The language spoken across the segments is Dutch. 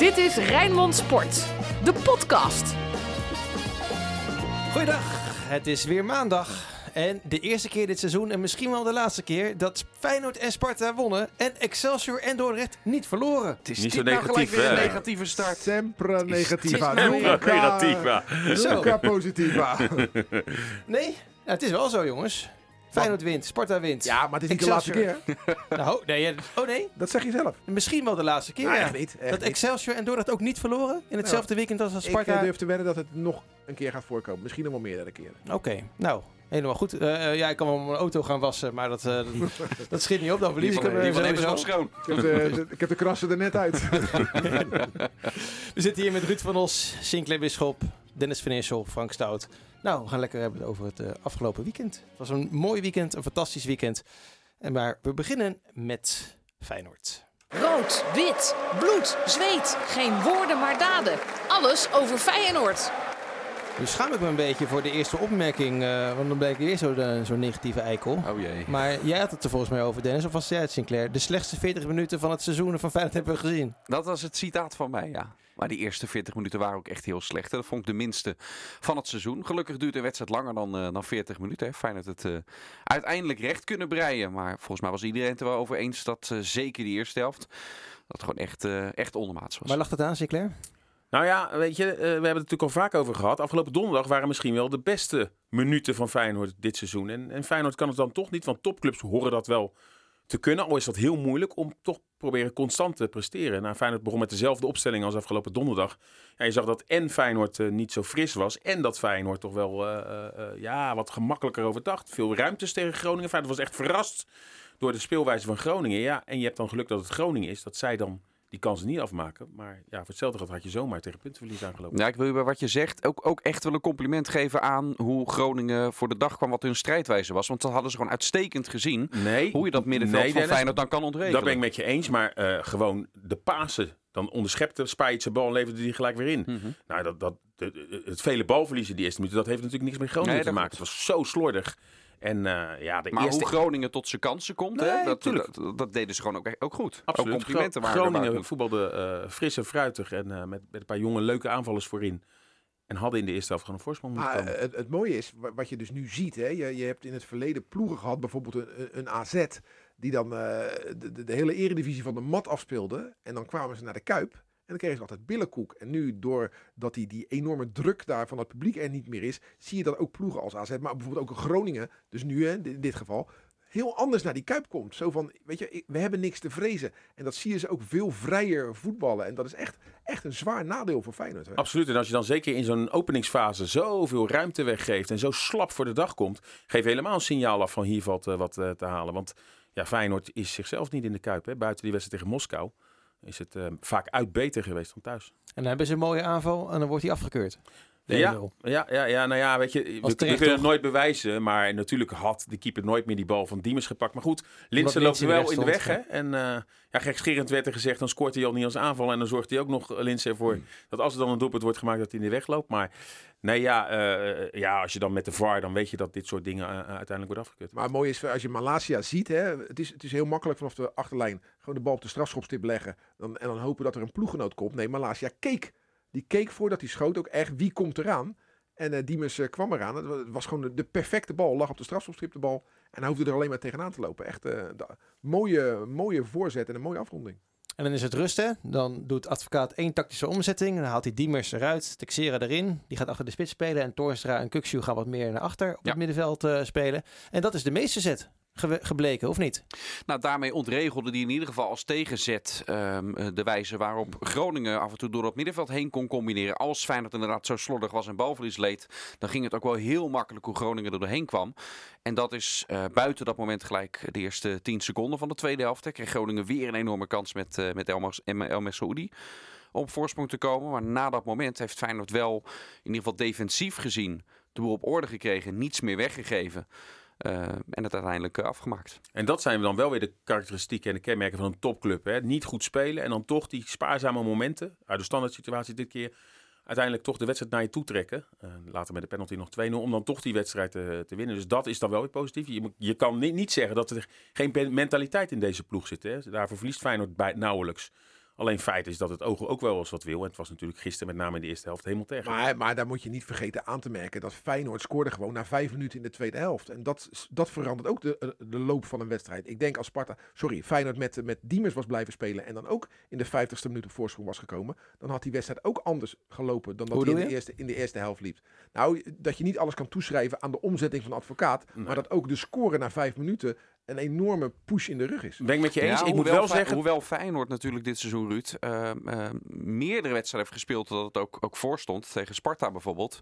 Dit is Rijnmond Sport, de podcast. Goeiedag, het is weer maandag. En de eerste keer dit seizoen en misschien wel de laatste keer dat Feyenoord en Sparta wonnen en Excelsior en Dordrecht niet verloren. Het is Niet zo dit nou negatief, gelijk weer een negatieve start. Sempre negativa. Sempre negativa. Nunca positiva. Nee, nou, het is wel zo jongens. Feyenoord wint, Sparta wint. Ja, maar het is niet de laatste keer. Nou, nee, ja, oh nee, Dat zeg je zelf. misschien wel de laatste keer. Nou, ja. echt niet. Echt dat. Excelsior en Dordrecht ook niet verloren in hetzelfde weekend als Ik Sparta. eh, durf te wedden dat het nog een keer gaat voorkomen. Misschien nog wel meerdere keren. Oké, nou, helemaal goed. Eh, eh, ja, ik kan wel mijn auto gaan wassen, maar dat, eh, dat, dat schiet niet op. Dan verlies ik van, hem die eh, nog sowieso. schoon. Ik heb, de, de- ik heb de krassen er net uit. We zitten hier met Ruud van Os, Sinclair Bisschop, Dennis van Eersel, Frank Stout. Nou, we gaan lekker hebben over het eh, afgelopen weekend. Het was een mooi weekend, een fantastisch weekend. En maar we beginnen met Feyenoord. Rood, wit, bloed, zweet. Geen woorden maar daden. Alles over Feyenoord. Nu schaam ik me een beetje voor de eerste opmerking, eh, want dan ben ik weer zo'n eh, zo'n negatieve eikel. Oh jee. Maar jij had het er volgens mij over, Dennis, of was jij het, Sinclair? De slechtste 40 minuten van het seizoen van Feyenoord hebben we gezien. Dat was het citaat van mij, ja. Maar die eerste 40 minuten waren ook echt heel slecht. Dat vond ik de minste van het seizoen. Gelukkig duurt de wedstrijd langer dan, eh, dan 40 minuten. Hè. Feyenoord het eh, uiteindelijk recht kunnen breien. Maar volgens mij was iedereen het er wel over eens dat eh, zeker die eerste helft... dat gewoon echt, eh, echt ondermaats was. Waar lag dat aan, Sinclair? Nou ja, weet je, eh, we hebben het natuurlijk al vaak over gehad. Afgelopen donderdag waren misschien wel de beste minuten van Feyenoord dit seizoen. En, en Feyenoord kan het dan toch niet, want topclubs horen dat wel te kunnen. Al is dat heel moeilijk om toch proberen constant te presteren. Nou, Feyenoord begon met dezelfde opstelling als afgelopen donderdag. Ja, je zag dat en Feyenoord eh, niet zo fris was. En dat Feyenoord toch wel eh, eh, ja, wat gemakkelijker overdacht. Veel ruimtes tegen Groningen. Feyenoord was echt verrast door de speelwijze van Groningen. Ja, en je hebt dan geluk dat het Groningen is. Dat zij dan die kansen niet afmaken. Maar ja, voor hetzelfde geld had je zomaar tegen puntenverlies aangelopen. Ja, ik wil je bij wat je zegt ook, ook echt wel een compliment geven aan hoe Groningen voor de dag kwam wat hun strijdwijze was. Want dat hadden ze gewoon uitstekend gezien. Nee, Hoe je dat middenveld nee, van Dennis, Feyenoord dan kan ontregelen. Dat ben ik met je eens, maar eh, gewoon de Pasen. Dan onderschepte Spijt zijn bal en leverde die gelijk weer in. Mhm. Nou, dat, dat, het vele balverliezen die eerste minuten, dat heeft natuurlijk niks met Groningen Nee, te maken. Het was zo slordig. En eh, ja, de Maar eerste... hoe Groningen tot zijn kansen komt, hè, dat, dat, dat deden ze gewoon ook, ook goed. Absoluut. Ook complimenten waren Groningen voetbalde eh, fris en fruitig en eh, met, met een paar jonge leuke aanvallers voorin. En hadden in de eerste helft gewoon een voorsprong moeten Maar komen. het, het mooie is, wa- wat je dus nu ziet, hè, je, je hebt in het verleden ploegen gehad, bijvoorbeeld een, een- AZ, die dan eh, de, de, de hele eredivisie van de mat afspeelde. En dan kwamen ze naar de Kuip dan kregen ze altijd billenkoek. En nu, doordat die, die enorme druk daar van het publiek er niet meer is, zie je dat ook ploegen als AZ, maar bijvoorbeeld ook Groningen, dus nu hè, in dit geval, heel anders naar die Kuip komt. Zo van, weet je, we hebben niks te vrezen. En dat zie je ze ook veel vrijer voetballen. En dat is echt, echt een zwaar nadeel voor Feyenoord. Absoluut. En als je dan zeker in zo'n openingsfase zoveel ruimte weggeeft en zo slap voor de dag komt, geef helemaal een signaal af van hier valt eh, wat eh, te halen. Want ja, Feyenoord is zichzelf niet in de kuip. Hè. Buiten die wedstrijd tegen Moskou is het eh, vaak uit beter geweest dan thuis. En dan hebben ze een mooie aanval en dan wordt hij afgekeurd. Ja, 1-0. ja, ja, ja, nou ja, weet je, we, kunnen het nooit bewijzen, maar natuurlijk had de keeper nooit meer die bal van Diemers gepakt. Maar goed, Linsen loopt wel in de weg hè. En eh ja, gekscherend werd er gezegd, dan scoort hij al niet als aanval en dan zorgt hij ook nog eh, Linsen ervoor Hmm. dat als er dan een doelpunt wordt gemaakt, dat hij in de weg loopt. Maar nee, ja, eh, ja, als je dan met de VAR, dan weet je dat dit soort dingen eh, uiteindelijk wordt afgekeurd. Maar mooi is, als je Malasia ziet, hè, het, is, het is heel makkelijk vanaf de achterlijn gewoon de bal op de strafschopstip leggen. Dan, en dan hopen dat er een ploeggenoot komt. Nee, Malasia keek. Die keek voordat hij schoot ook echt wie komt eraan. En eh Diemers eh, kwam eraan. Het wa- het was gewoon de, perfecte bal. Lag op de strafschopstip de bal. En hij hoefde er alleen maar tegenaan te lopen. Echt eh mooie, mooie voorzet en een mooie afronding. En dan is het rust, hè. Dan doet advocaat één tactische omzetting. Dan haalt hij Diemers eruit, Texera erin. Die gaat achter de spits spelen. En Toornstra en Kukshu gaan wat meer naar achter op Ja. het middenveld eh, spelen. En dat is de meeste zet gebleken, of niet? Nou, daarmee ontregelde die in ieder geval als tegenzet ehm, eh, de wijze waarop Groningen af en toe door dat middenveld heen kon combineren. Als Feyenoord inderdaad zo slordig was en balverlies leed, dan ging het ook wel heel makkelijk hoe Groningen er doorheen kwam. En dat is eh, buiten dat moment gelijk de eerste 10 seconden van de tweede helft. Hè, kreeg Groningen weer een enorme kans met, eh met Elmas- Em- El Messoudi om voorsprong te komen. Maar na dat moment heeft Feyenoord wel in ieder geval defensief gezien de boel op orde gekregen, niets meer weggegeven. Eh, en het uiteindelijk eh, afgemaakt. En dat zijn dan wel weer de karakteristieken en de kenmerken van een topclub. Hè? Niet goed spelen en dan toch die spaarzame momenten, uit de standaard situatie dit keer, uiteindelijk toch de wedstrijd naar je toe trekken. Eh, later met de penalty nog 2-0, om dan toch die wedstrijd te, te winnen. Dus dat is dan wel weer positief. Je, je kan niet, niet zeggen dat er geen mentaliteit in deze ploeg zit. Hè? Daarvoor verliest Feyenoord bij, nauwelijks. Alleen feit is dat het oog ook wel eens wat wil. En het was natuurlijk gisteren met name in de eerste helft helemaal tegen. Maar, maar daar moet je niet vergeten aan te merken dat Feyenoord scoorde gewoon na vijf minuten in de tweede helft. En dat, dat verandert ook de, de loop van een wedstrijd. Ik denk als Sparta, sorry, Feyenoord met, met Diemers was blijven spelen en dan ook in de vijftigste minuut op voorsprong was gekomen, dan had die wedstrijd ook anders gelopen dan dat Hoe hij in de, eerste, in de eerste helft liep. Nou, dat je niet alles kan toeschrijven aan de omzetting van de advocaat, maar dat ook de score na vijf minuten een enorme push in de rug is. Ben ik met je eens. Ja, ik moet hoewel wel zeggen, Hoewel Feyenoord natuurlijk dit seizoen, Ruud, eh, eh, meerdere wedstrijden heeft gespeeld dat het ook, ook voor stond. Tegen Sparta bijvoorbeeld.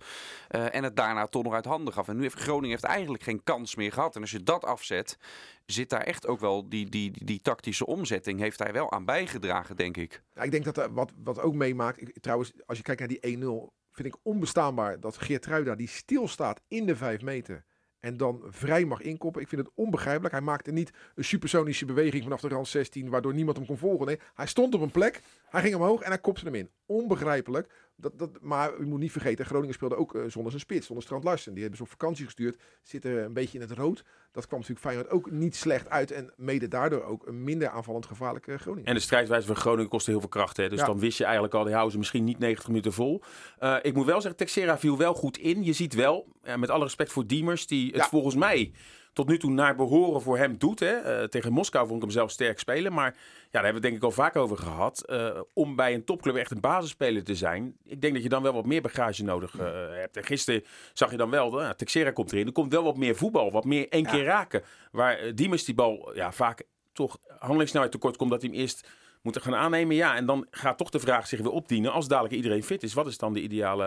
Eh, en het daarna toch nog uit handen gaf. En nu heeft Groningen heeft eigenlijk geen kans meer gehad. En als je dat afzet, zit daar echt ook wel die, die, die, die tactische omzetting. Heeft hij wel aan bijgedragen, denk ik. Ja, ik denk dat er wat, wat ook meemaakt. Ik, trouwens, als je kijkt naar die 1-0, vind ik onbestaanbaar dat Geertruida die stilstaat in de 5 meter. En dan vrij mag inkoppen. Ik vind het onbegrijpelijk. Hij maakte niet een supersonische beweging vanaf de rand 16, waardoor niemand hem kon volgen. Nee, hij stond op een plek, hij ging omhoog en hij kopte hem in. Onbegrijpelijk. Dat, dat, maar u moet niet vergeten, Groningen speelde ook eh, zonder zijn spits, zonder Strand Larsen. Die hebben ze op vakantie gestuurd, zitten een beetje in het rood. Dat kwam natuurlijk Feyenoord ook niet slecht uit. En mede daardoor ook een minder aanvallend gevaarlijke Groningen. En de strijdwijze van Groningen kostte heel veel kracht. Hè? Dus Ja. dan wist je eigenlijk al, die houden ze misschien niet 90 minuten vol. Eh, ik moet wel zeggen, Texera viel wel goed in. Je ziet wel, eh, met alle respect voor Diemers, die het Ja. volgens mij tot nu toe naar behoren voor hem doet. Hè? Eh, tegen Moskou vond ik hem zelf sterk spelen. Maar ja, daar hebben we het denk ik al vaak over gehad. Eh, om bij een topclub echt een basisspeler te zijn. Ik denk dat je dan wel wat meer bagage nodig eh, hebt. En gisteren zag je dan wel, nou, Texera komt erin. Er komt wel wat meer voetbal, wat meer één keer raken. Waar Diemers die bal ja, vaak toch handelingssnelheid tekort komt. Dat hij hem eerst moeten gaan aannemen. Ja, en dan gaat toch de vraag zich weer opdienen. Als dadelijk iedereen fit is, wat is dan de ideale,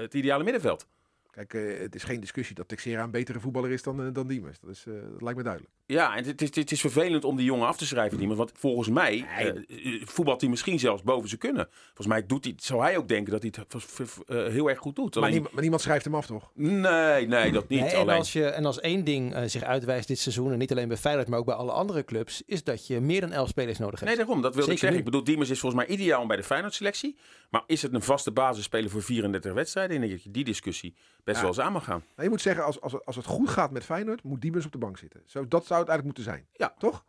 het ideale middenveld? Kijk, eh, het is geen discussie dat Texera een betere voetballer is dan, eh, dan Diemers. Dat, is, eh, dat lijkt me duidelijk. Ja, en het is, het is vervelend om die jongen af te schrijven, Diemers. Want volgens mij voetbalt hij misschien zelfs boven zijn kunnen. Volgens mij doet hij, zou hij ook denken dat hij het v- v- heel erg goed doet. Maar, niemand, maar niemand schrijft hem af, toch? nee, nee, dat niet. Nee, en, Alleen, als je, en als één ding zich uitwijst dit seizoen, en niet alleen bij Feyenoord, maar ook bij alle andere clubs, is dat je meer dan elf spelers nodig hebt. Nee, daarom. Dat wilde ik zeggen. nu. Ik bedoel, Diemers is volgens mij ideaal bij de Feyenoord-selectie. Maar is het een vaste basisspeler voor 34 wedstrijden? Ik denk dat je die discussie best Ja. wel mag gaan. Nou, je moet zeggen, als, als, als het goed gaat met Feyenoord, moet Diemers op de bank zitten. Zo, dat zou het eigenlijk moeten zijn. Ja. Toch?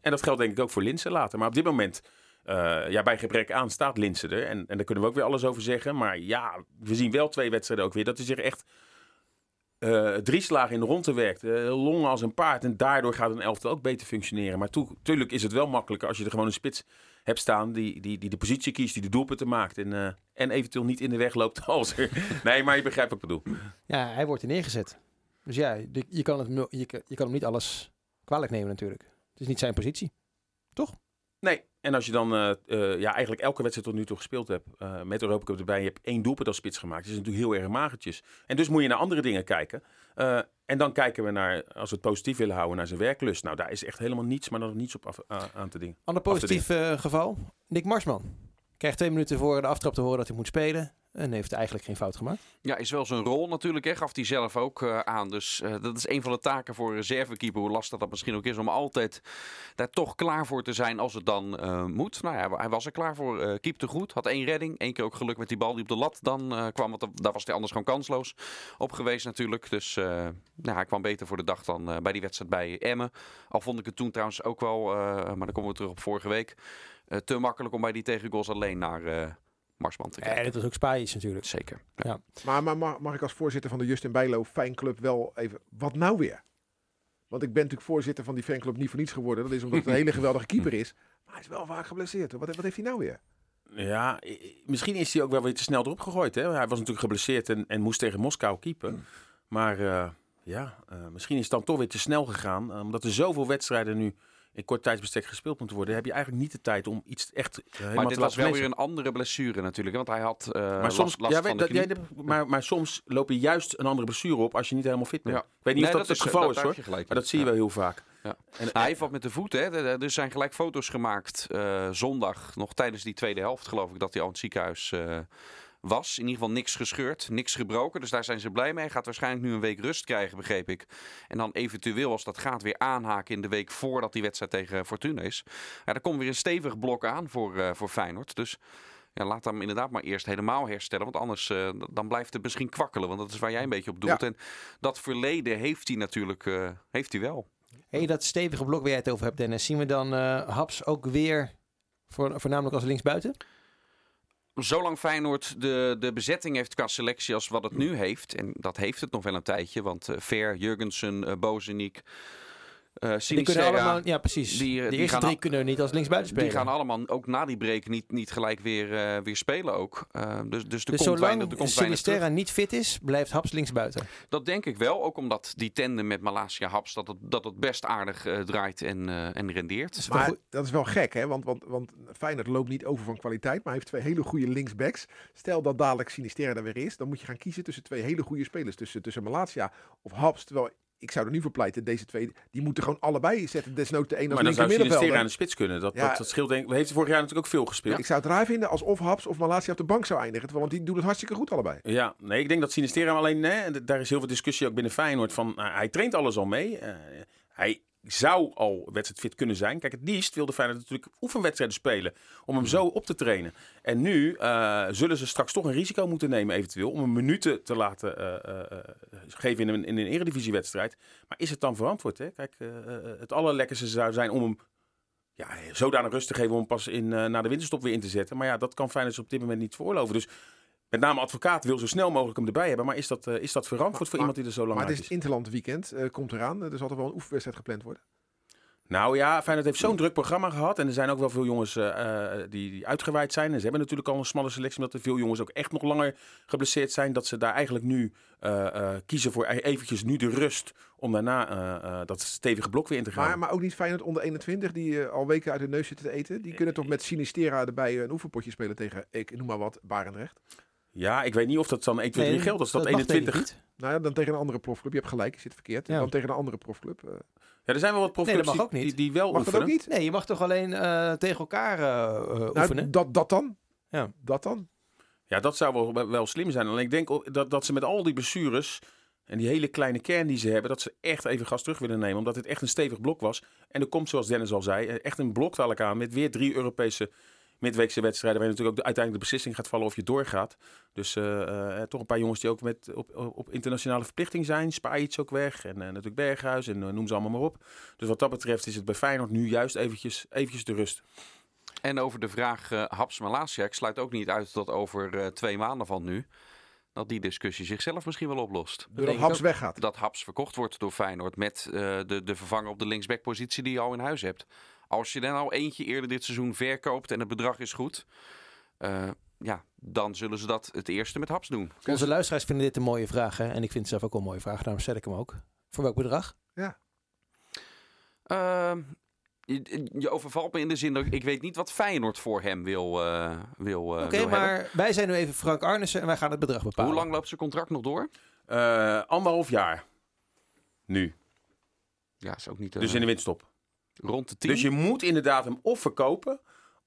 En dat geldt denk ik ook voor Linsen later. Maar op dit moment, eh, ja, bij gebrek aan staat Linsen er. En, en daar kunnen we ook weer alles over zeggen. Maar ja, we zien wel twee wedstrijden ook weer. Dat hij zich echt eh, drie slagen in de ronde werkt. Eh, longen als een paard. En daardoor gaat een elftal ook beter functioneren. Maar natuurlijk is het wel makkelijker als je er gewoon een spits hebt staan die, die, die de positie kiest, die de doelpunten maakt. En, eh, en eventueel niet in de weg loopt als er... Nee, maar je begrijpt wat ik bedoel. Ja, hij wordt er neergezet. Dus ja, de- je kan, het, je, kan- je kan hem niet alles kwalijk nemen natuurlijk. Het is niet zijn positie. Nee, en als je dan eh, eh, ja, eigenlijk elke wedstrijd tot nu toe gespeeld hebt, eh, met Europa Cup erbij, je hebt één doelpunt als spits gemaakt. Dat is natuurlijk heel erg magertjes. En dus moet je naar andere dingen kijken. En dan kijken we naar, als we het positief willen houden, naar zijn werklust. Nou, daar is echt helemaal niets, maar dan niets op af, aan te dingen. Ander positief geval. Nick Marsman. Krijgt twee minuten voor de aftrap te horen dat hij moet spelen. En heeft eigenlijk geen fout gemaakt. Ja, is wel zijn rol natuurlijk. Hè. Gaf hij zelf ook eh, aan. Dus eh, dat is een van de taken voor een reservekeeper. Hoe lastig dat misschien ook is. Om altijd daar toch klaar voor te zijn als het dan eh, moet. Nou ja, hij was er klaar voor. eh keepte goed. Had één redding. Eén keer ook geluk met die bal die op de lat dan kwam. Want daar was hij anders gewoon kansloos op geweest natuurlijk. Dus nou, hij kwam beter voor de dag dan bij die wedstrijd bij Emmen. Al vond ik het toen trouwens ook wel, maar dan komen we terug op vorige week. te makkelijk om bij die tegengoals alleen naar Marsman te kijken. En het was ook Spaaiers natuurlijk. Zeker. Maar, maar mag, mag ik als voorzitter van de Justin Bijlo fanclub wel even... Wat nou weer? Want ik ben natuurlijk voorzitter van die fanclub niet voor niets geworden. Dat is omdat het een hele geweldige keeper is. Maar hij is wel vaak geblesseerd. hoor. Wat, wat heeft hij nou weer? Ja, misschien is hij ook wel weer te snel erop gegooid. Hè? Hij was natuurlijk geblesseerd en, en moest tegen Moskou keepen. Maar eh, ja, eh, misschien is het dan toch weer te snel gegaan. eh, omdat er zoveel wedstrijden nu in kort tijdsbestek gespeeld moeten worden. Heb je eigenlijk niet de tijd om iets echt eh, helemaal Maar dit was wel weer een andere blessure natuurlijk. Want hij had eh Maar soms, last ja, van weet, de dat, maar, maar soms loop je juist een andere blessure op als je niet helemaal fit bent. Ja. Ik weet niet Nee, of dat, dat het is- geval dat- is hoor. Maar dat zie je wel heel vaak. Ja. En, Nou, hij heeft wat met de voet. Hè. Er- zijn gelijk foto's gemaakt eh, zondag, nog tijdens die tweede helft geloof ik, dat hij al in het ziekenhuis was. In ieder geval niks gescheurd, niks gebroken. Dus daar zijn ze blij mee. Hij gaat waarschijnlijk nu een week rust krijgen, begreep ik. En dan eventueel, als dat gaat, weer aanhaken in de week voordat die wedstrijd tegen Fortuna is. Ja, er komt weer een stevig blok aan voor, eh, voor Feyenoord. Dus ja, laat hem inderdaad maar eerst helemaal herstellen. Want anders eh, dan blijft het misschien kwakkelen. Want dat is waar jij een beetje op doelt. Ja. En dat verleden heeft hij natuurlijk eh, heeft hij wel. Hey, dat stevige blok waar jij het over hebt, Dennis. Zien we dan Haps ook weer Voor, voornamelijk als linksbuiten? Zolang Feyenoord de, de bezetting heeft qua selectie als wat het nu heeft. En dat heeft het nog wel een tijdje. Want eh Ver, Jurgensen, eh Bozeniek, Die kunnen Sinisterra, allemaal, ja, precies. die, eh, die eerste gaan drie al- kunnen niet als linksbuiten spelen. Die gaan allemaal ook na die break niet, niet gelijk weer, eh, weer spelen ook. Eh, dus, dus er dus komt weinig, er. Sinisterra niet fit is, blijft Haps linksbuiten. Dat denk ik wel. Ook omdat die tandem met Malasia Haps dat het, dat het best aardig eh, draait en, eh, en rendeert. Dat is wel Maar goed. dat is wel gek, hè? Want, want, want Feyenoord loopt niet over van kwaliteit, maar hij heeft twee hele goede linksbacks. Stel dat dadelijk Sinisterra er weer is, dan moet je gaan kiezen tussen twee hele goede spelers. Tussen, tussen Malatia of Haps. Terwijl, ik zou er nu voor pleiten, deze twee, die moeten gewoon allebei zetten. Desnoods de een als Maar dan zou Sinisterra aan de spits kunnen. Dat, Ja. dat, dat scheelt denk ik. Heeft vorig jaar natuurlijk ook veel gespeeld. Ik zou het raar vinden als of Haps of Malatia op de bank zou eindigen. Want die doen het hartstikke goed allebei. Ja, nee, ik denk dat Sinisterra alleen, hè, daar is heel veel discussie ook binnen Feyenoord van, nou, hij traint alles al mee. Eh, hij zou al wedstrijdfit kunnen zijn. Kijk, het liefst wilde Feyenoord natuurlijk oefenwedstrijden spelen om hem zo op te trainen. En nu eh, zullen ze straks toch een risico moeten nemen eventueel om hem minuten te laten eh, eh, geven in een, in een eredivisiewedstrijd. Maar is het dan verantwoord? Hè? Kijk, het allerlekkerste zou zijn om hem ja, zodanig rust te geven om hem pas in, na de winterstop weer in te zetten. Maar ja, dat kan Feyenoord op dit moment niet veroorloven. Dus met name advocaat wil zo snel mogelijk hem erbij hebben. Maar is dat, eh, is dat verantwoord Maar- voor iemand die er zo lang Maar uit is is? het Interland weekend, eh, komt eraan. Er zal er wel een oefenwedstrijd gepland worden. Nou ja, Feyenoord heeft zo'n druk programma gehad. En er zijn ook wel veel jongens eh, die, die uitgewaaid zijn. En ze hebben natuurlijk al een smalle selectie. Omdat er veel jongens ook echt nog langer geblesseerd zijn. Dat ze daar eigenlijk nu kiezen voor e- eventjes nu de rust. Om daarna dat stevige blok weer in te gaan. Maar, maar ook niet Feyenoord onder 21, die al weken uit hun neus zitten te eten. Die kunnen toch met Sinistera erbij een oefenpotje spelen tegen, ik noem maar wat, Barendrecht. Ja, ik weet niet of dat dan 1, 2, 3 geldt. Als dat, ik 21... niet. Nou ja, dan tegen een andere profclub. Je hebt gelijk, je zit verkeerd. Ja. Dan tegen een andere profclub. eh. Ja, er zijn wel wat profclubs mag die, ook niet. die, die wel mag dat oefenen. ook niet? Nee, je mag toch alleen eh, tegen elkaar eh, Nou, oefenen? dat, dat dan. Ja. Dat dan. Ja, dat zou wel, wel slim zijn. Alleen ik denk dat, dat ze met al die blessures en die hele kleine kern die ze hebben, dat ze echt even gas terug willen nemen. Omdat het echt een stevig blok was. En er komt, zoals Dennis al zei, echt een blok dadelijk aan met weer drie Europese midweekse wedstrijden. Waar natuurlijk ook de, uiteindelijk de beslissing gaat vallen of je doorgaat. Dus eh, eh, toch een paar jongens die ook met, op, op internationale verplichting zijn. Spajic ook weg en eh, natuurlijk Berghuis en eh, noem ze allemaal maar op. Dus wat dat betreft is het bij Feyenoord nu juist eventjes, eventjes de rust. En over de vraag eh Haps Malasia, ik sluit ook niet uit dat over eh, twee maanden van nu, dat die discussie zichzelf misschien wel oplost. Denk ik Haps weggaat. Dat Haps verkocht wordt door Feyenoord met eh, de, de vervanger op de linksbackpositie die je al in huis hebt. Als je er nou eentje eerder dit seizoen verkoopt en het bedrag is goed, eh, ja, dan zullen ze dat het eerste met Haps doen. Onze luisteraars vinden dit een mooie vraag. Hè? En ik vind het zelf ook een mooie vraag. Daarom stel ik hem ook. Voor welk bedrag? Ehm, je, je overvalt me in de zin dat ik, weet niet wat Feyenoord voor hem wil, eh wil, eh, Oké, wil hebben. maar wij zijn nu even Frank Arnissen en wij gaan het bedrag bepalen. Hoe lang loopt zijn contract nog door? Eh, anderhalf jaar. Nu. Ja, is ook niet Dus in de winststop. Rond de 10. Dus je moet inderdaad hem of verkopen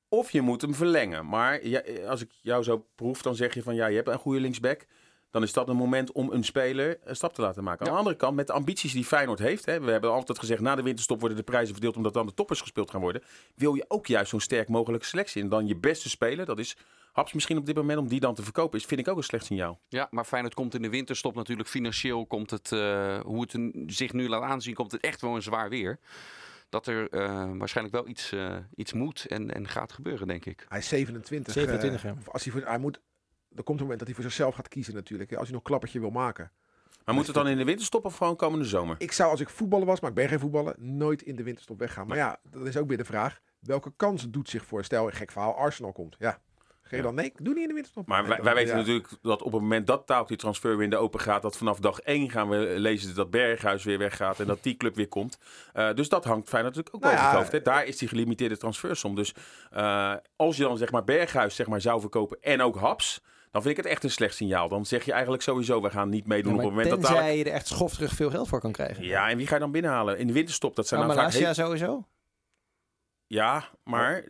of je moet hem verlengen. Maar ja, als ik jou zo proef, dan zeg je van ja, je hebt een goede linksback. Dan is dat een moment om een speler een stap te laten maken. Aan de andere kant, met de ambities die Feyenoord heeft. Hè, we hebben altijd gezegd, na de winterstop worden de prijzen verdeeld omdat dan de toppers gespeeld gaan worden. Wil je ook juist zo'n sterk mogelijke selectie. En dan je beste speler, dat is Haps misschien op dit moment, om die dan te verkopen, is, vind ik ook een slecht signaal. Ja, maar Feyenoord komt in de winterstop natuurlijk financieel. Komt het, eh, hoe het zich nu laat aanzien, komt het echt wel een zwaar weer. Dat er eh, waarschijnlijk wel iets, eh, iets moet en, en gaat gebeuren, denk ik. Hij is 27. 27, eh, ja. als hij, voor, hij moet, er komt een moment dat hij voor zichzelf gaat kiezen natuurlijk. hè, Als hij nog een klappertje wil maken. Maar moet het dan in de winterstop of gewoon komende zomer? Ik zou als ik voetballer was, maar ik ben geen voetballer, nooit in de winterstop weggaan. Maar ja, dat is ook weer de vraag. Welke kans doet zich voor? Stel, een gek verhaal, Arsenal komt. Ja. Ga je Ja. dan? Nee, doe niet in de winterstop. Maar wij, weten ja. natuurlijk dat op het moment dat taal die transferwindow open gaat, dat vanaf dag 1 gaan we lezen dat Berghuis weer weggaat en dat die club weer komt. Eh, dus dat hangt Feyenoord natuurlijk ook Nou boven ja, het hoofd. Hè. Daar is die gelimiteerde transfersom. Dus eh, als je dan zeg maar Berghuis zeg maar, zou verkopen en ook Haps, dan vind ik het echt een slecht signaal. Dan zeg je eigenlijk sowieso, we gaan niet meedoen Ja, op het moment dat tenzij je er echt schofterig veel geld voor kan krijgen. Ja, en wie ga je dan binnenhalen? In de winterstop, dat zijn maar dan vaak... Heel- sowieso? Ja, maar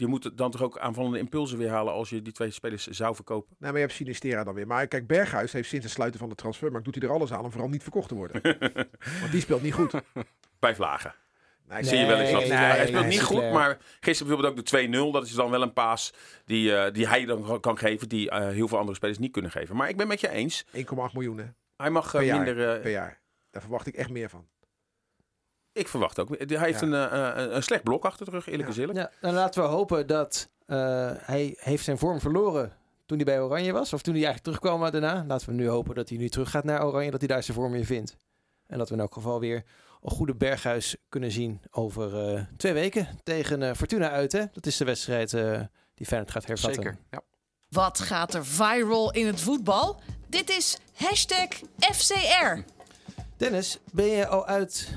je moet dan toch ook aanvallende impulsen weer halen als je die twee spelers zou verkopen. Nee, maar je hebt Sinistera dan weer. Maar kijk, Berghuis heeft sinds het sluiten van de transfermarkt doet hij er alles aan om vooral niet verkocht te worden. Want die speelt niet goed. Bij Vlagen. Nee, zie je wel eens nee, hij speelt nee, niet goed, maar gisteren bijvoorbeeld ook de 2-0. Dat is dan wel een paas die, eh, die hij dan kan geven, die eh, heel veel andere spelers niet kunnen geven. Maar ik ben met je eens. 1,8 miljoen hè, Hij mag eh, Per minder... per jaar. Daar verwacht ik echt meer van. Ik verwacht ook. Hij heeft Ja. een, eh, een, een slecht blok achter de rug, eerlijk Ja. dan laten we hopen dat eh, hij heeft zijn vorm verloren toen hij bij Oranje was. Of toen hij eigenlijk terugkwam daarna. Laten we nu hopen dat hij nu terug gaat naar Oranje. Dat hij daar zijn vorm weer vindt. En dat we in elk geval weer een goede Berghuis kunnen zien over eh, twee weken. Tegen eh, Fortuna uit. Hè? Dat is de wedstrijd eh, die Feyenoord gaat hervatten. Zeker. Ja. Wat gaat er viral in het voetbal? Dit is hashtag FCR. Dennis, ben je al uit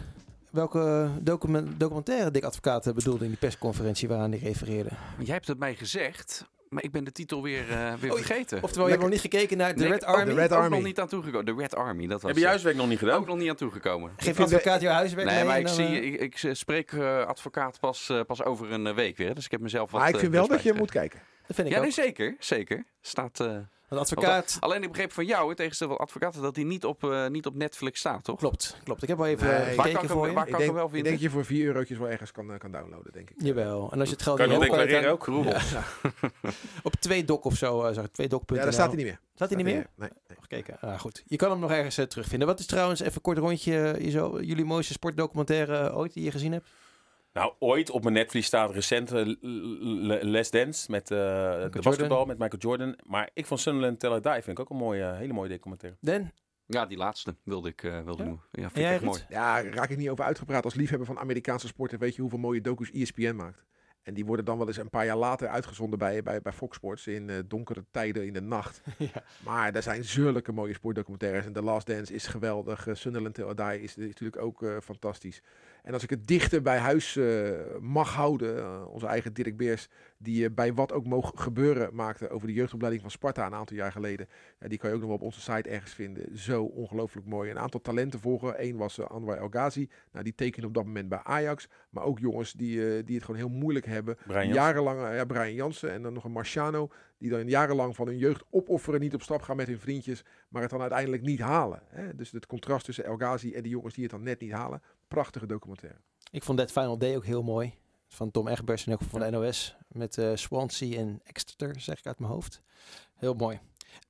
welke document, documentaire Dick Advocaat eh, bedoelde in die persconferentie waaraan hij refereerde? Jij hebt het mij gezegd, maar ik ben de titel weer, eh, weer Oh, vergeten. Oftewel, je hebt nog niet gekeken naar de Nee, Red Army. de Red ook Army. nog niet aan toegekomen. De Red Army, dat was Heb je je het. huiswerk nog niet gedaan? ook nog niet aan toegekomen. Geeft vind advocaat jouw huiswerk Nee, mee maar ik, dan, zie, eh, ik, ik spreek eh, advocaat pas, eh, pas over een eh, week weer. Dus ik heb mezelf wat Maar ik eh, vind wel dat je moet kijken. Dat vind ik Ja, ook. nee, zeker. Zeker. Staat, eh, Want advocaat... alleen ik begreep van jou, in tegenstelling van advocaten, dat hij niet op, eh, niet op Netflix staat, toch? Klopt, klopt. Ik heb al even Nee. eh, kan gekeken voor hem- je. waar Ik kan denk, ik hem wel ik vinden? denk dat je voor 4 eurotjes wel ergens kan, eh, kan downloaden, denk ik. Jawel. En als je het geld Kan je niet hebt, kan ook? op twee doc of zo, uh. Twee doc.nl. Ja, daar staat hij niet meer. Staat hij niet meer? Nee. nee. Gekeken. Ah, goed. Je kan hem nog ergens terugvinden. Wat is trouwens, even kort rondje, jullie mooiste sportdocumentaire ooit die je gezien hebt? Nou, ooit op mijn netvlies staat recent eh, Les Dance met eh, de Jordan. basketbal met Michael Jordan. Maar ik vond Sunderland Tell Die vind ik ook een mooie, hele mooie documentaire. Den? Ja, die laatste wilde ik eh, wilde Ja? doen. Ja, vind ik jij, echt mooi. Ja, raak ik niet over uitgepraat. Als liefhebber van Amerikaanse sporten weet je hoeveel mooie docu's ESPN maakt. En die worden dan wel eens een paar jaar later uitgezonden bij, bij, bij Fox Sports in eh, donkere tijden in de nacht. Ja. Maar er zijn zulke mooie sportdocumentaires. En The Last Dance is geweldig. Eh, Sunderland Till I Die is, is natuurlijk ook eh, fantastisch. En als ik het dichter bij huis eh, mag houden, eh, onze eigen Dirk Beers, die eh, bij wat ook mogen gebeuren maakte over de jeugdopleiding van Sparta een aantal jaar geleden. Die kan je ook nog wel op onze site ergens vinden. Zo ongelooflijk mooi. Een aantal talenten volgen. Eén was Anwar El Ghazi. Nou, die tekende op dat moment bij Ajax. Maar ook jongens die, die het gewoon heel moeilijk hebben. Brian jarenlang, ja, Brian Jansen en dan nog een Marciano. Die dan jarenlang van hun jeugd opofferen, niet op stap gaan met hun vriendjes. Maar het dan uiteindelijk niet halen. Hè? Dus het contrast tussen El Ghazi en die jongens die het dan net niet halen. Prachtige documentaire. Ik vond That Final Day ook heel mooi. Van Tom Egbers en ook van de NOS. Met eh, Swansea en Exeter, zeg ik uit mijn hoofd. Heel mooi.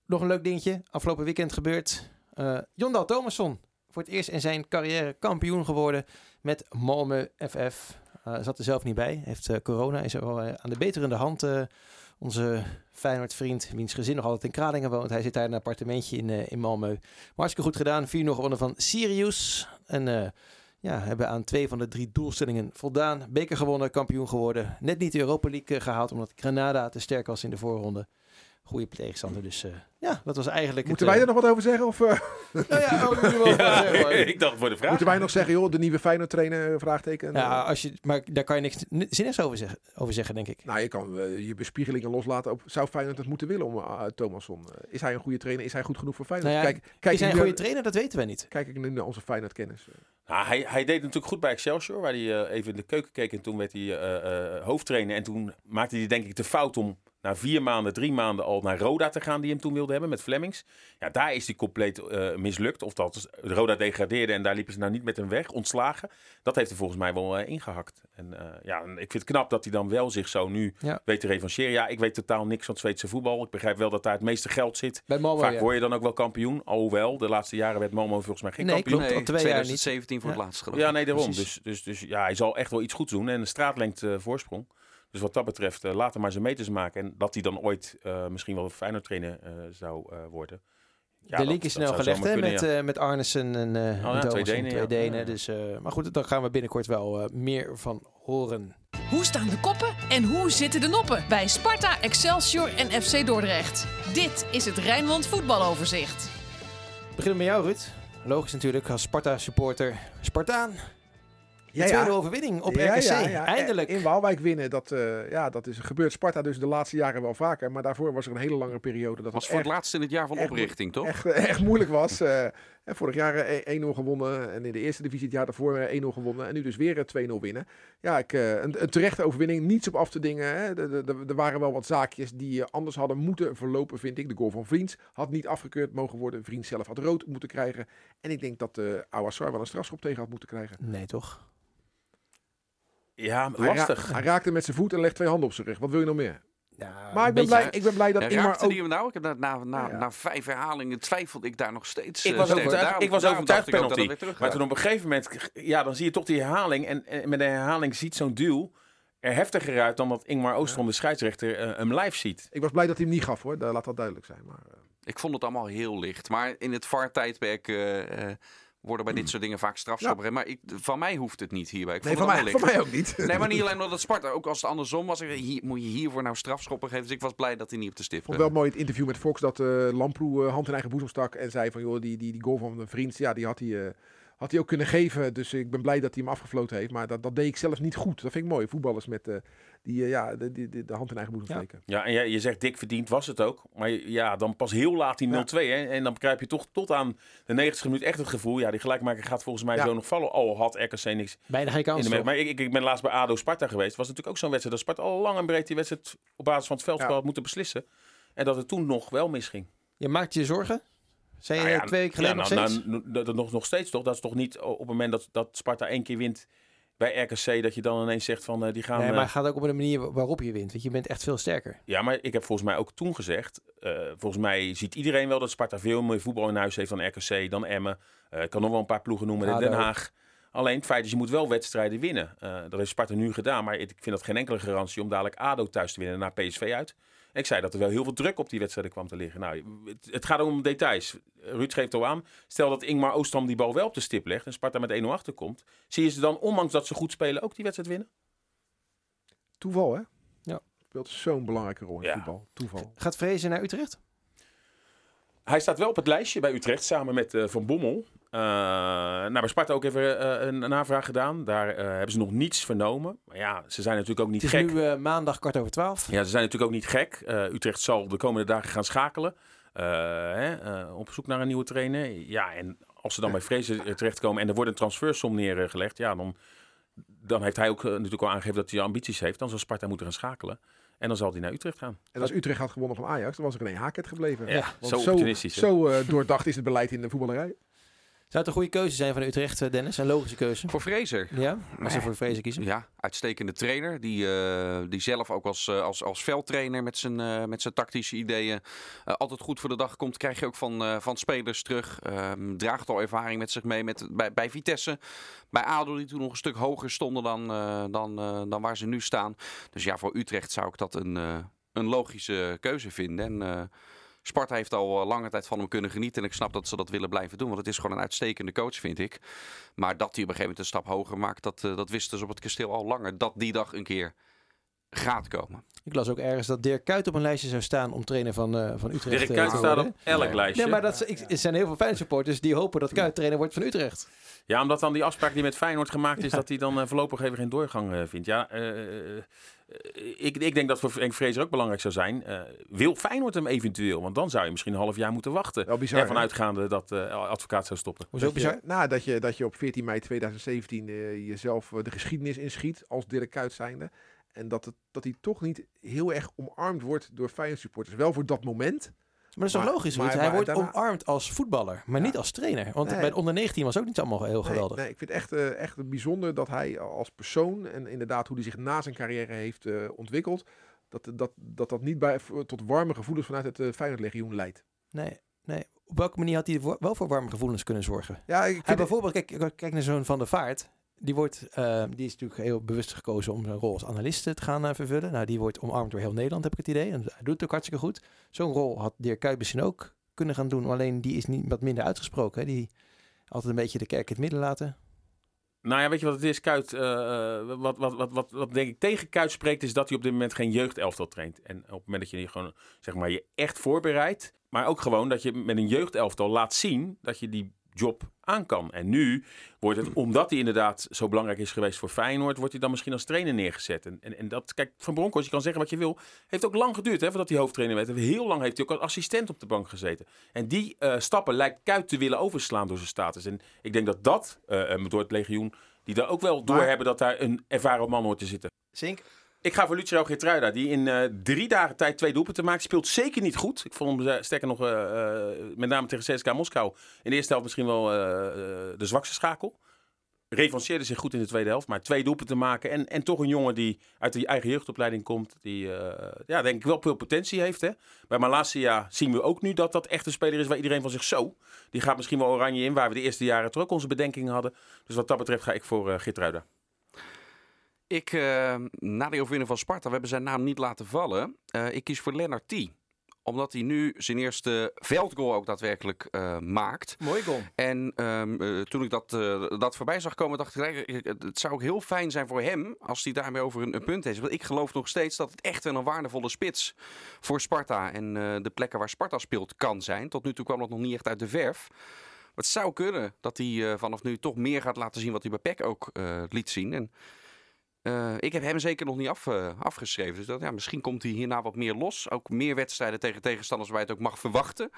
Nog een leuk dingetje. Afgelopen weekend gebeurd. Eh Jondal Thomasson. Voor het eerst in zijn carrière kampioen geworden met Malmö FF. Eh, zat er zelf niet bij. Heeft corona. Is er wel aan de beterende hand. Onze Feyenoord vriend, wiens gezin nog altijd in Kralingen woont. Hij zit daar in een appartementje in, eh, in Malmö. Maar hartstikke goed gedaan. 4 nog gewonnen van Sirius. En eh, ja, hebben aan twee van de drie doelstellingen voldaan. Beker gewonnen, kampioen geworden. Net niet de Europa League eh, gehaald, omdat Granada te sterk was in de voorronde. Goede tegenstander, dus eh, ja, dat was eigenlijk Moeten het, wij eh, er nog wat over zeggen? Of eh, Nou ja, oh, wel zeggen, hoor. ik dacht voor de vraag. moeten wij nog zeggen, joh, de nieuwe Feyenoord trainer, vraagteken? Ja, als je, maar daar kan je niks zinnigs over zeggen, over zeggen, denk ik. Nou, je kan je bespiegelingen loslaten op, zou Feyenoord het moeten willen om uh, Thomasson? Is hij een goede trainer? Is hij goed genoeg voor Feyenoord? Nou ja, kijk, kijk, is hij een goede trainer? Dat weten wij niet. Kijk ik nu naar onze Feyenoord kennis. Nou, hij, hij deed natuurlijk goed bij Excelsior, waar hij eh, even in de keuken keek. En toen werd hij eh, eh, hoofdtrainer. En toen maakte hij denk ik de fout om na vier maanden, drie maanden al naar Roda te gaan, die hem toen wilde hebben met Flemings. Ja, daar is hij compleet eh, mislukt. Of dat is- Roda degradeerde en daar liepen ze nou niet met hem weg, ontslagen. Dat heeft er volgens mij wel eh, ingehakt. En eh, ja, ik vind het knap dat hij dan wel zich zo nu Ja. weet te revancheren. Ja, ik weet totaal niks van het Zweedse voetbal. Ik begrijp wel dat daar het meeste geld zit. Bij Malmö, Vaak ja. word je dan ook wel kampioen. Alhoewel, de laatste jaren werd Momo volgens mij geen Nee, kampioen. klopt. al twee jaar niet. 2017 voor het laatst geloof ik. Ja, nee, daarom. Precies. Dus, dus, dus ja, hij zal echt wel iets goeds doen. En een straatlengte voorsprong. Dus wat dat betreft, eh laat hem maar zijn meters maken. En dat hij dan ooit eh, misschien wel Feyenoord trainer eh, zou eh, worden. Ja, de link is dat snel gelegd hè, kunnen, met, ja. eh, met Arnesen en, eh en ja, twee Denen, twee ja. Denen. Ja. Dus, eh, maar goed, daar gaan we binnenkort wel eh, meer van horen. Hoe staan de koppen en hoe zitten de noppen bij Sparta, Excelsior en FC Dordrecht? Dit is het Rijnmond voetbaloverzicht. We beginnen met jou, Ruud. Logisch natuurlijk, als Sparta-supporter. Spartaan, de Ja, tweede ja. overwinning op Ja, RKC. ja, ja. Eindelijk. In Waalwijk winnen, dat, eh, ja, dat is gebeurt Sparta dus de laatste jaren wel vaker. Maar daarvoor was er een hele lange periode. Dat was het voor echt, het laatst in het jaar van echt- oprichting, toch? echt, echt moeilijk was. Eh, en vorig jaar eh, 1-0 gewonnen. En in de eerste divisie het jaar daarvoor eh, 1-0 gewonnen. En nu dus weer eh, 2-0 winnen. Ja, ik, eh, een, een terechte overwinning. Niets op af te dingen. Hè. Er- waren wel wat zaakjes die eh, anders hadden moeten verlopen, vind ik. De goal van Vriends had niet afgekeurd mogen worden. Vriends zelf had rood moeten krijgen. En ik denk dat uh, Awassar wel een strafschop tegen had moeten krijgen. Nee, toch? Ja, Hij, ra- lastig. hij raakte met zijn voet en legt twee handen op zijn rug. Wat wil je nog meer? Ja, Maar ik ben, blij, ik ben blij dat raakte ook... die nou? Ik heb na, na, na, Ja, na vijf herhalingen twijfelde ik daar nog steeds. Ik eh, was overtuigd, Daarom- ik was overtuigd dat penalty. terug Maar toen op een gegeven moment, ja, dan zie je toch die herhaling. En, en met de herhaling ziet zo'n duel er heftiger uit dan dat Ingmar Oostrom, de scheidsrechter, eh, hem live ziet. Ik was blij dat hij hem niet gaf hoor, Daar laat dat duidelijk zijn. Maar, eh, Ik vond het allemaal heel licht. Maar in het VAR-tijdperk eh, eh, worden bij dit soort dingen vaak strafschoppen. Maar ik, van mij hoeft het niet hierbij. Ik nee, vond van het mij, van mij ook niet. Nee, maar niet alleen omdat het Sparta, ook als het andersom was. ik- Hier, moet je hiervoor nou strafschoppen geven? Dus ik was blij dat hij niet op de stip Ik vond wel mooi het interview met Fox dat eh Lamproe eh, hand in eigen boezem stak en zei van joh, die, die, die goal van een vriend, ja, die had hij, eh, had hij ook kunnen geven. Dus ik ben blij dat hij hem afgefloten heeft. Maar dat, dat deed ik zelf niet goed. Dat vind ik mooi. Voetballers met eh, die, eh, ja, de, de, hand in eigen boezem Ja. steken. Ja, en je, je zegt dik verdiend was het ook. Maar ja, dan pas heel laat die 0-2. Hè? En dan krijg je toch tot aan de 90 minuut echt het gevoel. Ja, die gelijkmaker gaat volgens mij Ja. zo nog vallen. Al had RKC niks Bijna geen in kans, de Maar ik, ik, ik ben laatst bij ADO Sparta geweest. Het was natuurlijk ook zo'n wedstrijd. Dat Sparta al lang en breed die wedstrijd op basis van het veldspel Ja. had moeten beslissen. En dat het toen nog wel misging. Je maakt je zorgen? Zei je Nou ja, twee weken geleden ja, nog nou, steeds? nou, nou, dat nog, nog steeds toch? Dat is toch niet op het moment dat, dat Sparta één keer wint bij RKC... dat je dan ineens zegt van eh, die gaan... nee, eh, maar het gaat ook om de manier waarop je wint. Want je bent echt veel sterker. Ja, maar ik heb volgens mij ook toen gezegd... eh, volgens mij ziet iedereen wel dat Sparta veel meer voetbal in huis heeft dan RKC, dan Emmen. Eh, ik kan nog wel een paar ploegen noemen, ADO. Den Haag. Alleen het feit is, je moet wel wedstrijden winnen. Eh, dat heeft Sparta nu gedaan, maar ik vind dat geen enkele garantie om dadelijk ADO thuis te winnen naar PSV uit. Ik zei dat er wel heel veel druk op die wedstrijden kwam te liggen. Nou, het, het gaat om details. Ruud geeft al aan. Stel dat Ingmar Oostram die bal wel op de stip legt en Sparta met 1-0 achterkomt. Zie je ze dan, ondanks dat ze goed spelen, ook die wedstrijd winnen? Toeval hè? Ja. Speelt zo'n belangrijke rol in Ja. voetbal. Toeval. Gaat Vrezen naar Utrecht? Hij staat wel op het lijstje bij Utrecht samen met eh, Van Bommel. Eh nou, bij Sparta ook even eh, een, een navraag gedaan. Daar eh, hebben ze nog niets vernomen. Maar ja, ze zijn natuurlijk ook niet Het is gek. nu eh, maandag kwart over twaalf. Ja, ze zijn natuurlijk ook niet gek. Eh, Utrecht zal de komende dagen gaan schakelen. eh, hè, eh, op zoek naar een nieuwe trainer. Ja, en als ze dan bij Vrezen terechtkomen en er wordt een transfersom neergelegd, ja, dan, dan heeft hij ook natuurlijk al aangegeven dat hij ambities heeft. Dan zal Sparta moeten gaan schakelen. En dan zal hij naar Utrecht gaan. En als Utrecht had gewonnen van Ajax, dan was er een Haket gebleven. Ja, Want zo zo, doordacht is het beleid in de voetballerij. Zou het een goede keuze zijn van Utrecht, eh, Dennis? Een logische keuze. Voor Fraser. Ja, als ze voor Vrezen kiezen. Ja, uitstekende trainer. Die, eh, die zelf ook als, eh, als, als veldtrainer met zijn, met zijn tactische ideeën altijd goed voor de dag komt. Krijg je ook van, van spelers terug. Ehm, draagt al ervaring met zich mee met, bij, bij Vitesse. Bij ADO die toen nog een stuk hoger stonden dan, dan, dan waar ze nu staan. Dus ja, voor Utrecht zou ik dat een, een logische keuze vinden. En Sparta heeft al eh, lange tijd van hem kunnen genieten. En ik snap dat ze dat willen blijven doen. Want het is gewoon een uitstekende coach, vind ik. Maar dat hij op een gegeven moment een stap hoger maakt, dat, eh, dat wisten ze op het kasteel al langer. Dat die dag een keer gaat komen. Ik las ook ergens dat Dirk Kuyt op een lijstje zou staan om trainer van, eh, van Utrecht Dirk eh, Kuyt te staat op elk Nee. lijstje. Nee, maar dat, ik, er zijn heel veel fijne supporters die hopen dat Kuyt trainer wordt van Utrecht. Ja, omdat dan die afspraak die met Feyenoord gemaakt is, dat hij dan voorlopig even geen doorgang eh, vindt. Ja, ik, ik denk dat voor Frank Fraser ook belangrijk zou zijn. eh, wil Feyenoord hem eventueel? Want dan zou je misschien een half jaar moeten wachten. Wel bizar, Ervan hè? uitgaande dat de advocaat zou stoppen. Hoezo Dat bizar? je, nou, dat je, dat je op 14 mei 2017 eh, jezelf eh, de geschiedenis inschiet als Dirk Kuyt zijnde. En dat, het, dat hij toch niet heel erg omarmd wordt door Feyenoord supporters. Wel voor dat moment. Maar dat is toch logisch, maar-? Hij maar wordt daarna- omarmd als voetballer, maar Ja. niet als trainer. Want Nee. bij de onder 19 was ook niet allemaal heel Nee, geweldig. nee, ik vind het echt, eh, echt bijzonder dat hij als persoon en inderdaad hoe hij zich na zijn carrière heeft eh, ontwikkeld. Dat dat, dat, dat niet bij, tot warme gevoelens vanuit het uh, Feyenoord-legioen leidt. Nee, nee. Op welke manier had hij wel voor warme gevoelens kunnen zorgen? Ja, ik Hij bijvoorbeeld, kijk, kijk naar zo'n Van der Vaart. Die, wordt, eh, die is natuurlijk heel bewust gekozen om zijn rol als analist te gaan eh, vervullen. Nou, die wordt omarmd door heel Nederland, heb ik het idee. En hij doet het ook hartstikke goed. Zo'n rol had Dirk Kuyt misschien ook kunnen gaan doen. Alleen die is niet wat minder uitgesproken. Hè. Die altijd een beetje de kerk in het midden laten. Nou ja, weet je wat het is? Kuit, eh, wat, wat, wat, wat, wat denk ik tegen Kuit spreekt, is dat hij op dit moment geen jeugdelftal traint. En op het moment dat je je gewoon, zeg maar, je echt voorbereidt, maar ook gewoon dat je met een jeugdelftal laat zien dat je die job aan kan. En nu wordt het, omdat hij inderdaad zo belangrijk is geweest voor Feyenoord, wordt hij dan misschien als trainer neergezet. En, en, en dat, kijk, Van Bronckhorst, je kan zeggen wat je wil, heeft ook lang geduurd hè, voordat hij hoofdtrainer werd. Heel lang heeft hij ook als assistent op de bank gezeten. En die eh, stappen lijkt Kuit te willen overslaan door zijn status. En ik denk dat dat, eh, eh, door het legioen, die daar ook wel door hebben dat daar een ervaren man hoort te zitten. Zink. Ik ga voor Lucio Geertruida, die in eh, drie dagen tijd twee doelpunten maakt. Speelt zeker niet goed. Ik vond hem eh, sterker nog, eh, met name tegen CSKA Moskou, in de eerste helft misschien wel de zwakste schakel. revanceerde zich goed in de tweede helft. Maar twee doelpunten maken. En, en toch een jongen die uit de eigen jeugdopleiding komt. Die, ja, denk ik wel veel potentie heeft. Hè? Bij Malasia zien we ook nu dat dat echt een speler is waar iedereen van zich zo. Die gaat misschien wel oranje in. Waar we de eerste jaren toch ook onze bedenkingen hadden. Dus wat dat betreft ga ik voor uh. Ik, uh, na de overwinning van Sparta, we hebben zijn naam niet laten vallen. Uh, ik kies voor Lennart T omdat hij nu zijn eerste veldgoal ook daadwerkelijk uh, maakt. Mooi goal. En um, uh, toen ik dat, dat voorbij zag komen, dacht ik, het zou ook heel fijn zijn voor hem als hij daarmee over een, een punt is. Want ik geloof nog steeds dat het echt wel een waardevolle spits voor Sparta en de plekken waar Sparta speelt kan zijn. Tot nu toe kwam dat nog niet echt uit de verf. Maar het zou kunnen dat hij vanaf nu toch meer gaat laten zien wat hij bij PEC ook liet zien. En uh, ik heb hem zeker nog niet af, uh, afgeschreven. Dus dat, ja, misschien komt hij hierna wat meer los. Ook meer wedstrijden tegen tegenstanders waar je het ook mag verwachten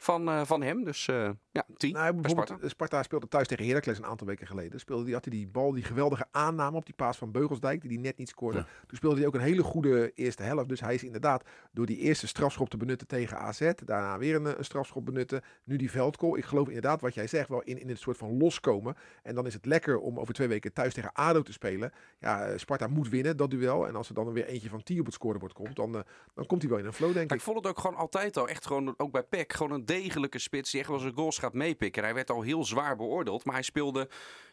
van, uh, van hem. Dus uh, ja, 10 nou, bijvoorbeeld Sparta. Sparta speelde thuis tegen Heracles een aantal weken geleden. Speelde die, had hij die bal, die geweldige aanname op die paas van Beugelsdijk, die hij net niet scoorde. Ja. Toen speelde hij ook een hele goede eerste helft. Dus hij is inderdaad door die eerste strafschop te benutten tegen AZ. Daarna weer een, een strafschop benutten. Nu die veldgoal. Ik geloof inderdaad wat jij zegt, wel in, in een soort van loskomen. En dan is het lekker om over twee weken thuis tegen ADO te spelen. Ja, Sparta moet winnen, dat duel. En als er dan weer eentje van 10 op het scorebord komt, dan, uh, dan komt hij wel in een flow, denk ik. Ik vond het ook gewoon altijd al, echt gewoon, ook bij PEC, gewoon een degelijke spits die echt wel zijn goals gaat meepikken. Hij werd al heel zwaar beoordeeld, maar hij speelde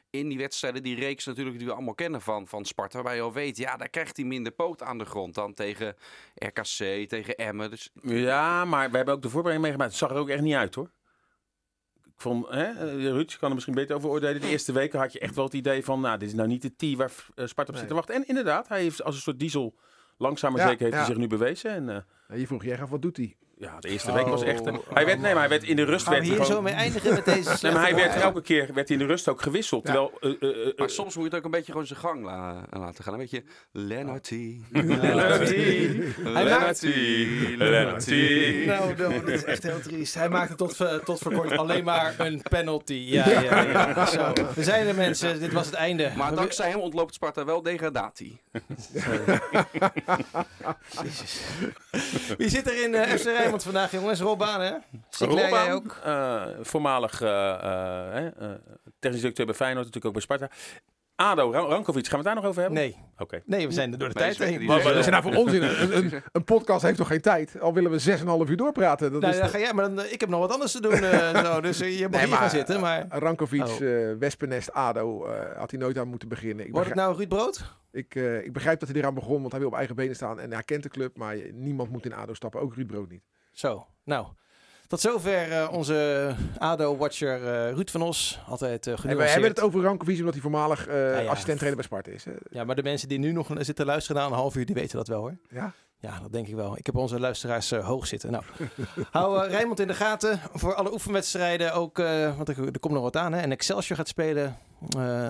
in die wedstrijden, die reeks natuurlijk die we allemaal kennen van, van Sparta. Waarbij je al weet, ja, daar krijgt hij minder poot aan de grond dan tegen RKC, tegen Emmen. Dus... Ja, maar we hebben ook de voorbereiding meegemaakt. Het zag er ook echt niet uit hoor. Ik vond, hè, Ruud, je kan er misschien beter over oordelen. De eerste weken had je echt wel het idee van, nou, dit is nou niet de T waar Sparta op zit te wachten. En inderdaad, hij heeft als een soort diesel langzaam maar Ja, zeker heeft ja. hij zich nu bewezen. En uh, je vroeg je af, wat doet hij? Ja, de eerste week was echt... een- hij werd, nee, maar hij werd in de rust... Gaan we werd hier gewoon- zo mee eindigen met deze Nee, maar hij werd elke keer werd hij in de rust ook gewisseld. Ja. Terwijl, eh, eh, eh, Maar soms moet je het ook een beetje gewoon zijn gang la- laten gaan. Een beetje Lennarty. Lennarty, Lennarty. Nou, no, dat is echt heel triest. Hij maakte tot, tot voor kort alleen maar een penalty. Ja, ja, ja. Zo. We zijn er mensen, dit was het einde. Maar dankzij hem ontloopt Sparta wel degradatie. Wie zit er in eh, FC Rijnmond vandaag, jongens? Rob Baan, hè? Sinclair, jij Robaan, ook? eh, voormalig eh, eh, hè, eh, technisch directeur bij Feyenoord, natuurlijk ook bij Sparta. Ado, Ra- Rankovic, gaan we het daar nog over hebben? Nee. Oké. Nee, we zijn er door de tijd heen. is er nou voor onzin? Een, een, een podcast heeft toch geen tijd? Al willen we 6,5 uur doorpraten. Dat Nou, is dan ga jij, maar dan, ik heb nog wat anders te doen. eh, zo, dus je mag Nee, hier maar, gaan zitten. Maar Rankovic, Oh. eh, Wespennest, ADO, eh, had hij nooit aan moeten beginnen. Ik wordt het nou Ruud Brood? ik, eh, ik begrijp dat hij eraan begon, want hij wil op eigen benen staan en hij kent de club. Maar niemand moet in ADO stappen, ook Ruud Brood niet. Zo, nou. Tot zover eh, onze ADO-watcher eh, Ruud van Os. Altijd eh En we genuanceerd. hebben het over Rankovic omdat hij voormalig Ja, ja. assistent-trainer bij Sparta is. hè. Ja, maar de mensen die nu nog zitten luisteren na een half uur, die weten dat wel hoor. Ja? Ja, dat denk ik wel. Ik heb onze luisteraars hoog zitten. Nou, hou Rijnmond in de gaten voor alle oefenwedstrijden. Ook, want er, er komt nog wat aan. Hè? En Excelsior gaat spelen.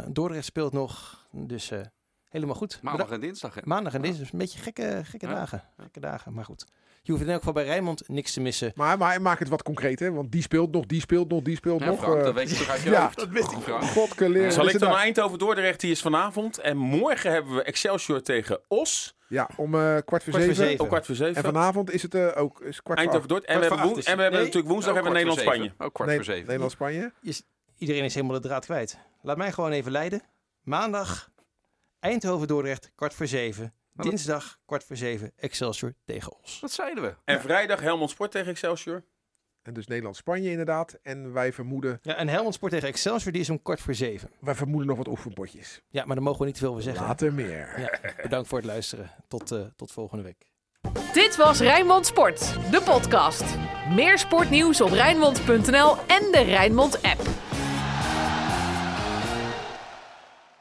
Dordrecht speelt nog. Dus helemaal goed. Maandag en dinsdag. Hè? Maandag en dinsdag. Een beetje gekke, gekke Ja. dagen. Gekke dagen, maar goed. Je hoeft in elk geval bij Rijnmond niks te missen. Maar, maar maak het wat concreet, hè? Want die speelt nog, die speelt nog, die speelt Ja, nog. Frank, eh, dat weet je toch uit je ja, hoofd. dat wist ik. Frank. Godkeleer. Zal ik dan het- naar Eindhoven Dordrecht, die is vanavond. En morgen hebben we Excelsior tegen Os. Ja, om eh, kwart voor zeven. zeven. Ook kwart voor zeven. En vanavond is het eh, ook is kwart voor Eindhoven. Dordrecht. En we hebben, is en we hebben natuurlijk woensdag Ook hebben we kwart voor Nederland-Spanje. zeven. Ook kwart Nee, voor zeven. Nederland-Spanje. Iedereen is helemaal de draad kwijt. Laat mij gewoon even leiden. Maandag, Eindhoven Dordrecht, kwart voor zeven. dat- Dinsdag, kwart voor zeven, Excelsior tegen Os. Wat zeiden we? En vrijdag Helmond Sport tegen Excelsior. En dus Nederland-Spanje inderdaad. En wij vermoeden, Ja, en Helmond Sport tegen Excelsior, die is om kwart voor zeven. wij vermoeden nog wat oefenpotjes. Ja, maar daar mogen we niet te veel over zeggen. Later meer. Ja, bedankt voor het luisteren. Tot, eh, tot volgende week. Dit was Rijnmond Sport, de podcast. Meer sportnieuws op Rijnmond.nl en de Rijnmond app.